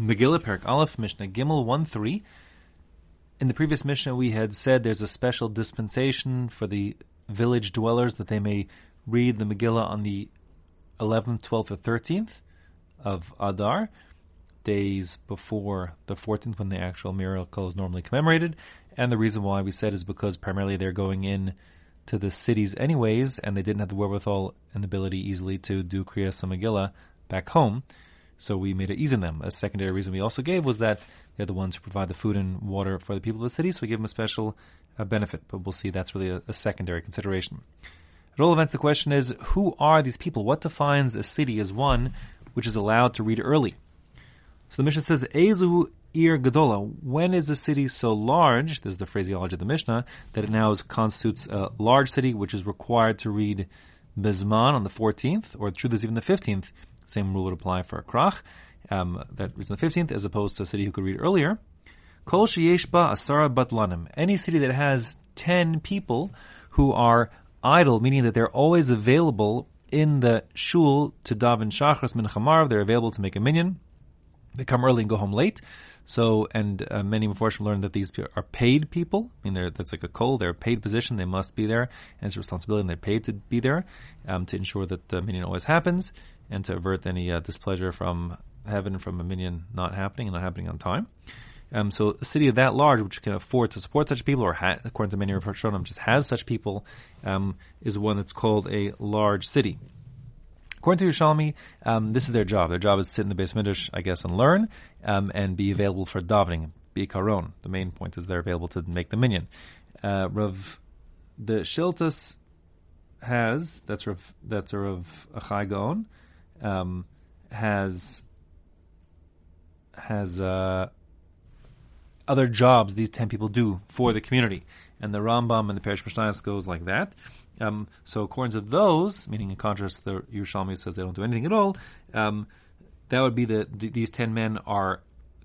Megillah, Perak Aleph, Mishnah Gimel 1 3. In the previous Mishnah, we had said there's a special dispensation for the village dwellers that they may read the Megillah on the 11th, 12th, or 13th of Adar, days before the 14th when the actual miracle is normally commemorated. And the reason why we said is because primarily they're going in to the cities anyways, and they didn't have the wherewithal and the ability easily to do Kriyas Megillah back home. So we made it easy on them. A secondary reason we also gave was that they're the ones who provide the food and water for the people of the city, so we give them a special uh, benefit. But we'll see that's really a, a, secondary consideration. At all events, the question is, who are these people? What defines a city as one which is allowed to read early? So the Mishnah says, Ezu ir gadola. When is a city so large, this is the phraseology of the Mishnah, that it now constitutes a large city which is required to read Bezman on the 14th, or the truth is even the 15th, same rule would apply for a krach um, that reads on the 15th, as opposed to a city who could read earlier. Kol sheyeshba asara batlanim. Any city that has 10 people who are idle, meaning that they're always available in the shul to daven shachris min they're available to make a minyan. They come early and go home late. So, and uh, many Mephoshim learn that these are paid people. I mean, that's like a coal. They're a paid position. They must be there, and it's a responsibility, and they're paid to be there um, to ensure that the minyan always happens and to avert any uh, displeasure from heaven from a minyan not happening and not happening on time. Um, so a city of that large, which can afford to support such people, or ha- according to many of Rishonim, just has such people, um, is one that's called a large city. According to Yerushalmi, um, this is their job. Their job is to sit in the beis midrash, I guess, and learn, um, and be available for davening, be karon. The main point is they're available to make the minyan. Uh, Rav, the Shiltas has that's Rav that's a Rav Achai Gaon, um, has has uh, other jobs these ten people do for the community, and the Rambam and the Perush Mishnayos goes like that. Um, so according to those, meaning in contrast the Yerushalmi says they don't do anything at all, um, that would be the, the, these ten men are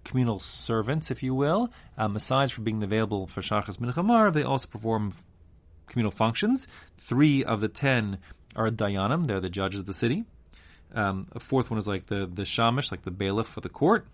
communal servants, if you will. Um, aside from being available for Shachas Minchamar, they also perform communal functions. Three of the ten are Dayanim; they're the judges of the city. Um, a fourth one is like the the shamish, like the bailiff for the court.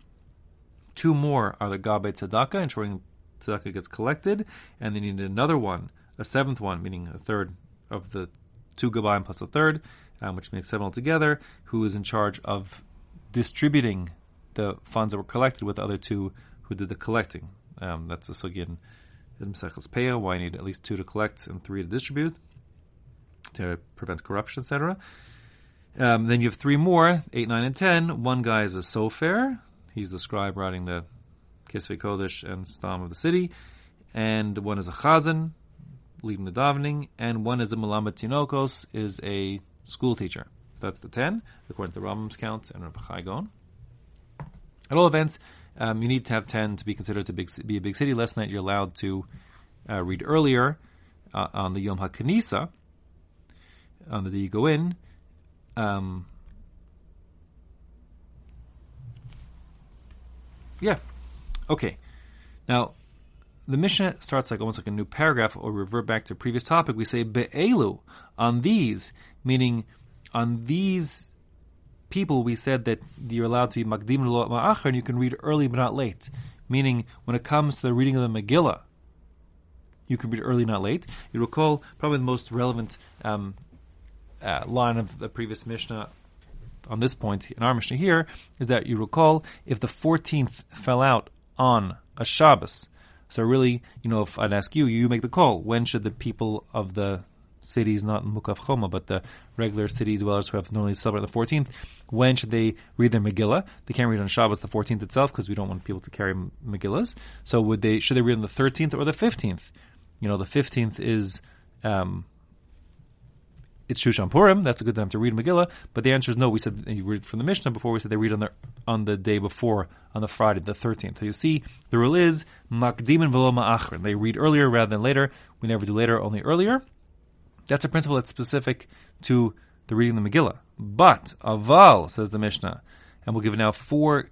Two more are the gabe tzedakah, ensuring tzedakah gets collected, and they need another one, a seventh one, meaning a third of the two gabayim plus a third, um, which makes seven altogether, who is in charge of distributing the funds that were collected with the other two who did the collecting. Um, that's a sugyan in Mesechus Peah, why you need at least two to collect and three to distribute to prevent corruption, etc. Um, then you have three more, eight, nine, and ten. One guy is a sofer. He's the scribe writing the Kisvei Kodesh and Stam of the city. And one is a chazan, leading the davening. And one is a Malamat Tinokos, is a school teacher. So that's the ten, according to the Rambam's count and Rabbi Chai At all events, um, you need to have ten to be considered to be a big city. Last night you're allowed to uh, read earlier uh, on the Yom HaKanisa, on the day you go in, um, yeah. Okay. Now, the Mishnah starts like almost like a new paragraph or revert back to a previous topic. We say be'elu on these, meaning on these people. We said that you're allowed to be makdim ma'achar, and you can read early but not late. Meaning, when it comes to the reading of the Megillah, you can read early, not late. You recall probably the most relevant um, uh, line of the previous Mishnah on this point in our Mishnah here is that you recall if the 14th fell out on a Shabbos. So really, you know, if I'd ask you, you make the call. When should the people of the cities, not Mukaf Choma, but the regular city dwellers who have normally celebrate the 14th, when should they read their Megillah? They can't read on Shabbos the 14th itself because we don't want people to carry Megillahs. So would they, should they read on the 13th or the 15th? You know, the 15th is, um, it's Shushan Purim. That's a good time to read Megillah. But the answer is no. We said you read from the Mishnah before. We said they read on the on the day before, on the Friday, the thirteenth. So you see, the rule is makdim and velo ma'achrin. They read earlier rather than later. We never do later, only earlier. That's a principle that's specific to the reading of the Megillah. But aval says the Mishnah, and we'll give now four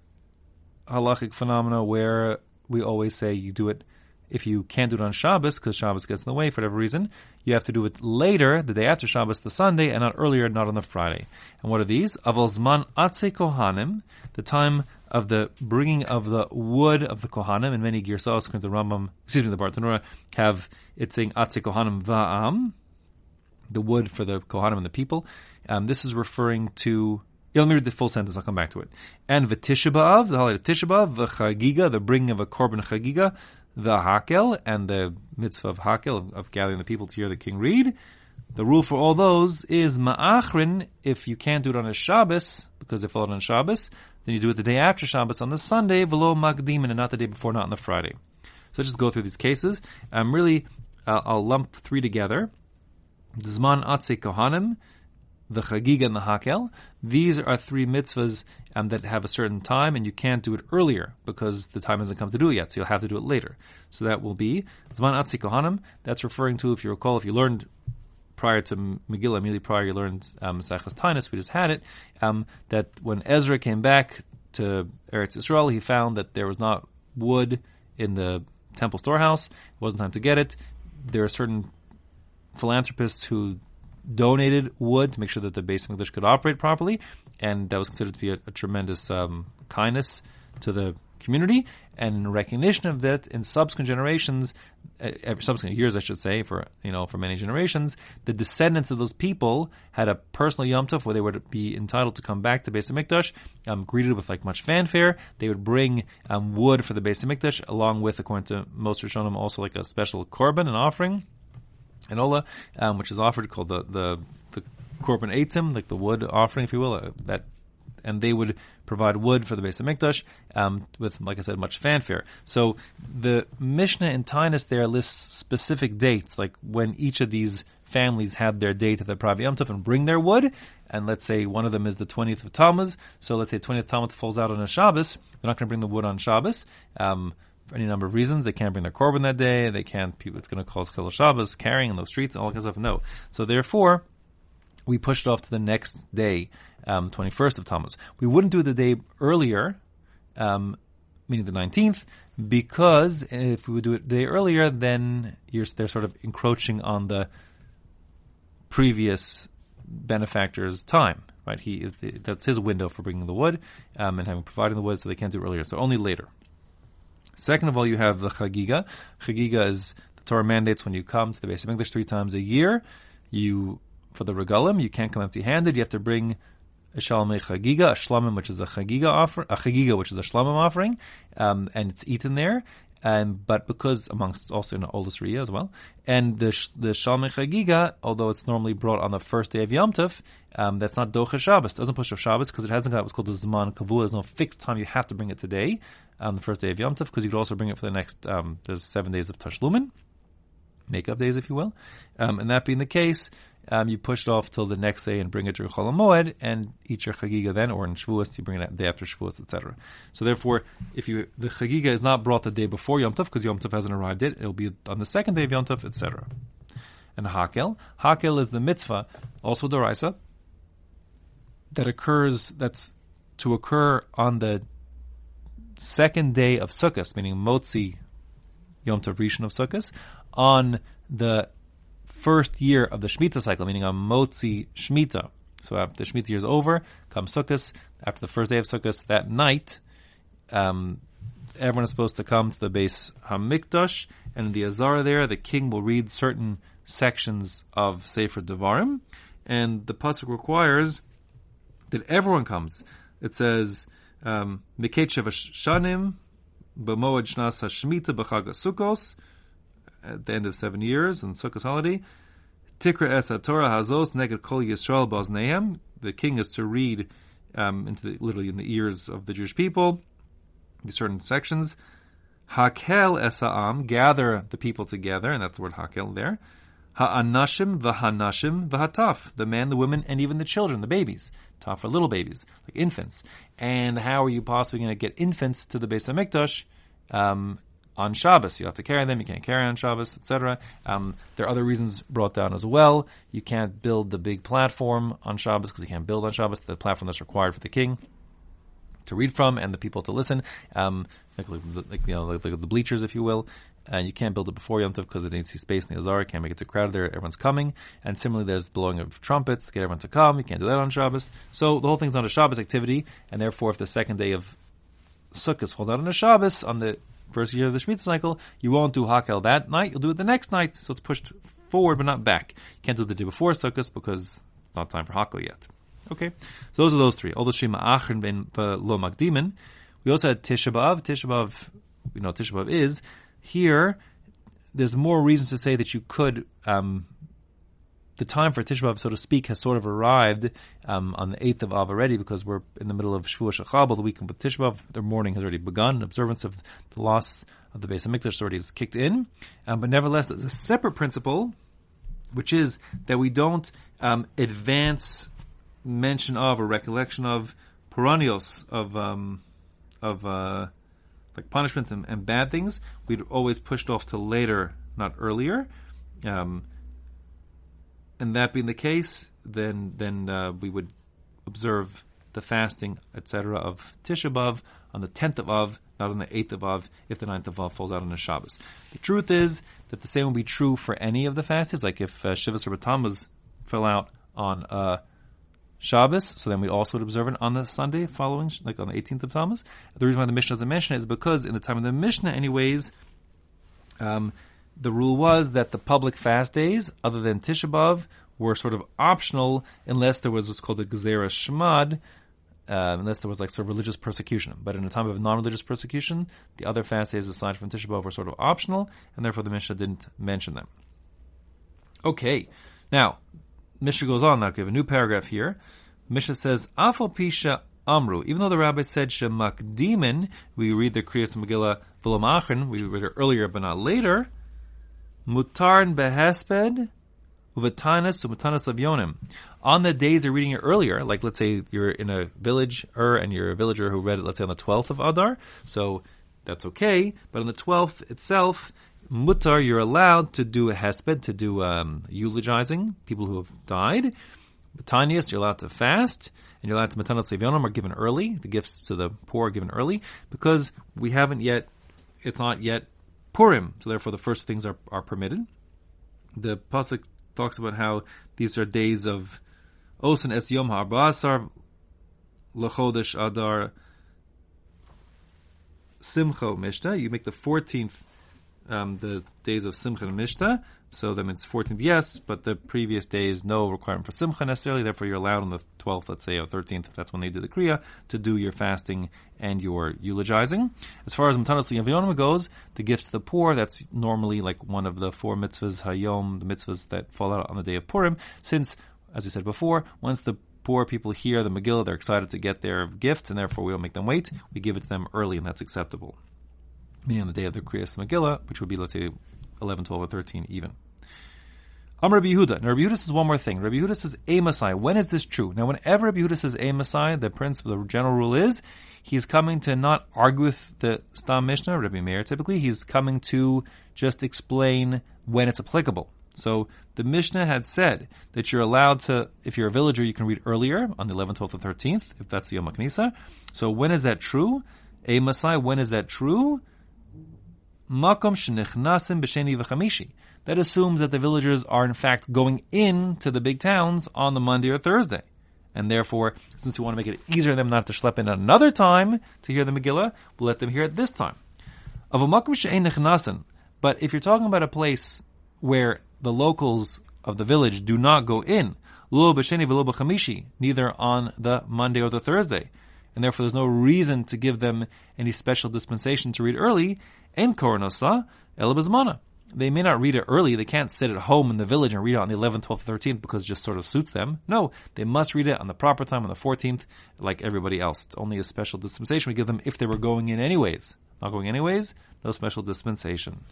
halachic phenomena where we always say you do it if you can't do it on Shabbos because Shabbos gets in the way for whatever reason, you have to do it later, the day after Shabbos, the Sunday, and not earlier, not on the Friday. And what are these? Aval zman atze kohanim, the time of the bringing of the wood of the Kohanim, and many Girsas, according to the Rambam, excuse me, the Bartenura, have it saying Atze Kohanim Va'am, the wood for the Kohanim and the people. Um, this is referring to yeah, let me read the full sentence. I'll come back to it. And the Tisha B'av, the holiday of Tisha B'av, the Chagiga, the bringing of a korban Chagiga, the Hakel, and the mitzvah of Hakel, of, of, gathering the people to hear the king read. The rule for all those is Ma'achrin, if you can't do it on a Shabbos, because they fall on Shabbos, then you do it the day after Shabbos on the Sunday, Velo Magdim, and not the day before, not on the Friday. So just go through these cases. I'm really, uh, I'll lump three together. Zman Atze Kohanim, the Chagiga and the Hakel. These are three mitzvahs um, that have a certain time, and you can't do it earlier because the time hasn't come to do it yet. So you'll have to do it later. So that will be Zman Atzi Kohanim. That's referring to, if you recall, if you learned prior to Megillah, immediately prior, you learned um, Taanis. We just had it. Um, that when Ezra came back to Eretz Israel, he found that there was not wood in the temple storehouse. It wasn't time to get it. There are certain philanthropists who donated wood to make sure that the Beis Hamikdash could operate properly, and that was considered to be a, a tremendous um, kindness to the community. And in recognition of that, in subsequent generations, uh, subsequent years, I should say, for you know, for many generations, the descendants of those people had a personal yom tov where they would be entitled to come back to Beis Hamikdash, um, greeted with like much fanfare. They would bring um, wood for the Beis Hamikdash, along with, according to most Rishonim, also like a special korban, an offering and um, which is offered called the the the korban eitzim, like the wood offering, if you will, uh, that. And they would provide wood for the Beis Hamikdash um, with, like I said, much fanfare. So the Mishnah in Taanis there lists specific dates, like when each of these families had their date at the Pravi Yom and bring their wood. And let's say one of them is the 20th of Tammuz. So let's say 20th Tammuz falls out on a Shabbos. They're not going to bring the wood on Shabbos. Um, for any number of reasons. They can't bring their korban that day. They can't. People, it's going to cause chilul Shabbos, carrying in those streets, all that kind of stuff. No. So therefore, we pushed off to the next day, um, 21st of Tammuz. We wouldn't do it the day earlier, um, meaning the 19th, because if we would do it the day earlier, then they're sort of encroaching on the previous benefactor's time, right? He that's his window for bringing the wood um, and having providing the wood, so they can't do it earlier. So only later. Second of all, you have the Chagiga. Chagiga is the Torah mandates when you come to the Beis Hamikdash three times a year. You for the regalim, you can't come empty-handed. You have to bring a shalmei chagiga, a shlamim, which is a chagiga offer, a chagiga, which is a shlamim offering, um, and it's eaten there. Um, but because amongst also in the oldest Riyah as well, and the the Shalmei Chagiga, although it's normally brought on the first day of Yom Tov, um, that's not Docha Shabbos. doesn't push off Shabbos because it hasn't got what's called the Zman Kavua. There's no fixed time you have to bring it today, on the first day of Yom Tov, because you could also bring it for the next. Um, there's seven days of Tashlumin, makeup days, if you will. Um, and that being the case, um, you push it off till the next day and bring it to Chol Moed and eat your chagiga then, or in Shavuos you bring it the day after Shavuos, etc. So therefore, if you the chagiga is not brought the day before Yom Tov because Yom Tov hasn't arrived yet, it'll be on the second day of Yom Tov, etc. And Hakel, Hakel is the mitzvah, also Doraisa, that occurs that's to occur on the second day of Sukkot, meaning Motzi Yom Tov Rishon of Sukkot, on the first year of the Shemitah cycle, meaning a Motzi Shemitah. So after the Shemitah year is over, comes Sukkot. After the first day of Sukkot, that night, um, everyone is supposed to come to the Beis Hamikdash, and in the Azara there, the king will read certain sections of Sefer Devarim, and the pasuk requires that everyone comes. It says, um, Miketchev Shanim, B'moed Shnas HaShemitah B'chag at the end of seven years on Sukkot holiday. Tikra es Torah hazos neged kol Yisrael bazneim. The king is to read um, into the, literally in the ears of the Jewish people certain sections. Hakel esa'am, gather the people together, and that's the word hakel there. Ha'anashim v'hanashim v'hataf, the men, the women, and even the children, the babies. Taf for little babies, like infants. And how are you possibly going to get infants to the Beis Hamikdash? Um, on Shabbos. You have to carry them. You can't carry on Shabbos, etc. Um, there are other reasons brought down as well. You can't build the big platform on Shabbos because you can't build on Shabbos the platform that's required for the king to read from and the people to listen, um, like, like, you know, like, like, the bleachers, if you will. And you can't build it before Yom Tov because it needs to be space in the Azar. Can't make it too crowded there. Everyone's coming. And similarly, there's blowing of trumpets to get everyone to come. You can't do that on Shabbos. So the whole thing's not a Shabbos activity. And therefore, if the second day of Sukkot falls out on a Shabbos on the first year of the Shemitah cycle, you won't do Hakel that night. You'll do it the next night, so it's pushed forward but not back. You can't do the day before Sukkot because it's not time for Hakel yet. Okay, so those are those three. The Shema Achron ben Lo Magdimin. We also had Tisha B'av. Tisha B'av, we know Tisha B'av is here. There's more reasons to say that you could um, the time for Tisha B'av, so to speak, has sort of arrived um, on the 8th of Av already because we're in the middle of Shavuot Shechabel, the weekend with Tisha B'av. The morning has already begun. Observance of the loss of the Beis Hamikdash already is kicked in. Um, but nevertheless, there's a separate principle, which is that we don't um, advance mention of or recollection of perennials of um, of uh, like punishment and, and, bad things. We'd always pushed off to later, not earlier. Um, and that being the case, then then uh, we would observe the fasting, etc., of Tisha B'av on the tenth of Av, not on the eighth of Av, if the 9th of Av falls out on a Shabbos. The truth is that the same will be true for any of the fasts. Like if uh, Shivas or Tammuz fell out on uh, Shabbos, so then we also would observe it on the Sunday following, like on the 18th of Tammuz. The reason why the Mishnah doesn't mention it is because in the time of the Mishnah, anyways, um, the rule was that the public fast days, other than Tisha B'av, were sort of optional unless there was what's called a Gezerah Shmad, uh, unless there was like sort of religious persecution. But in a time of non-religious persecution, the other fast days aside from Tisha B'av were sort of optional, and therefore the Mishnah didn't mention them. Okay, now Mishnah goes on. Now, we have a new paragraph here. Mishnah says, "Afal pisha Amru. Even though the rabbi said Shemak Demon, we read the Kriyas Megillah V'Lamachin, we read it earlier but not later. Mutarn behesped uvatanas umatanas lavyonim. On the days they're reading it earlier, like let's say you're in a village er, and you're a villager who read it, let's say on the 12th of Adar, so that's okay. But on the 12th itself, mutar, you're allowed to do a hesped, to do um, eulogizing people who have died. Batanias, you're allowed to fast, and you're allowed to matanas lavyonim are given early. The gifts to the poor are given early because we haven't yet. It's not yet Purim, so therefore the first things are, are permitted. The pasuk talks about how these are days of Osan Es Yom Ha'arba'asar Lechodesh Adar Simcha Mishta. You make the 14th um, the days of Simcha and Mishta. So that means 14th, yes, but the previous days, no requirement for Simcha necessarily. Therefore, you're allowed on the 12th, let's say, or 13th, if that's when they do the Kriya, to do your fasting and your eulogizing. As far as Matanas Liyavyonim goes, the gifts to the poor, that's normally like one of the four mitzvahs, Hayom, the mitzvahs that fall out on the day of Purim, since, as we said before, once the poor people hear the Megillah, they're excited to get their gifts, and therefore we don't make them wait. We give it to them early, and that's acceptable meaning on the day of the Kriyas Megillah, which would be, let's say, 11, 12, or 13 even. I'm Rabbi Yehuda. Now, Rabbi Yehuda says one more thing. Rabbi Yehuda says eimasai. When is this true? Now, whenever Rabbi Yehuda says eimasai, the principle, the general rule is he's coming to not argue with the Stam Mishnah, Rabbi Meir typically. He's coming to just explain when it's applicable. So the Mishnah had said that you're allowed to, if you're a villager, you can read earlier on the 11th, 12th, or 13th, if that's the Yom HaKnisa. So when is that true? Eimasai, when is that true? Makom shenichnasim b'sheni v'chamishi. That assumes that the villagers are in fact going in to the big towns on the Monday or Thursday. And therefore, since we want to make it easier for them not to schlep in another time to hear the Megillah, we'll let them hear it this time. Of a makom but if you're talking about a place where the locals of the village do not go in, lo b'sheni v'lo b'chamishi, neither on the Monday or the Thursday, and therefore there's no reason to give them any special dispensation to read early, En Koronosa, Elabazmana. They may not read it early. They can't sit at home in the village and read it on the 11th, 12th, 13th because it just sort of suits them. No, they must read it on the proper time on the 14th, like everybody else. It's only a special dispensation we give them if they were going in anyways. Not going anyways, no special dispensation.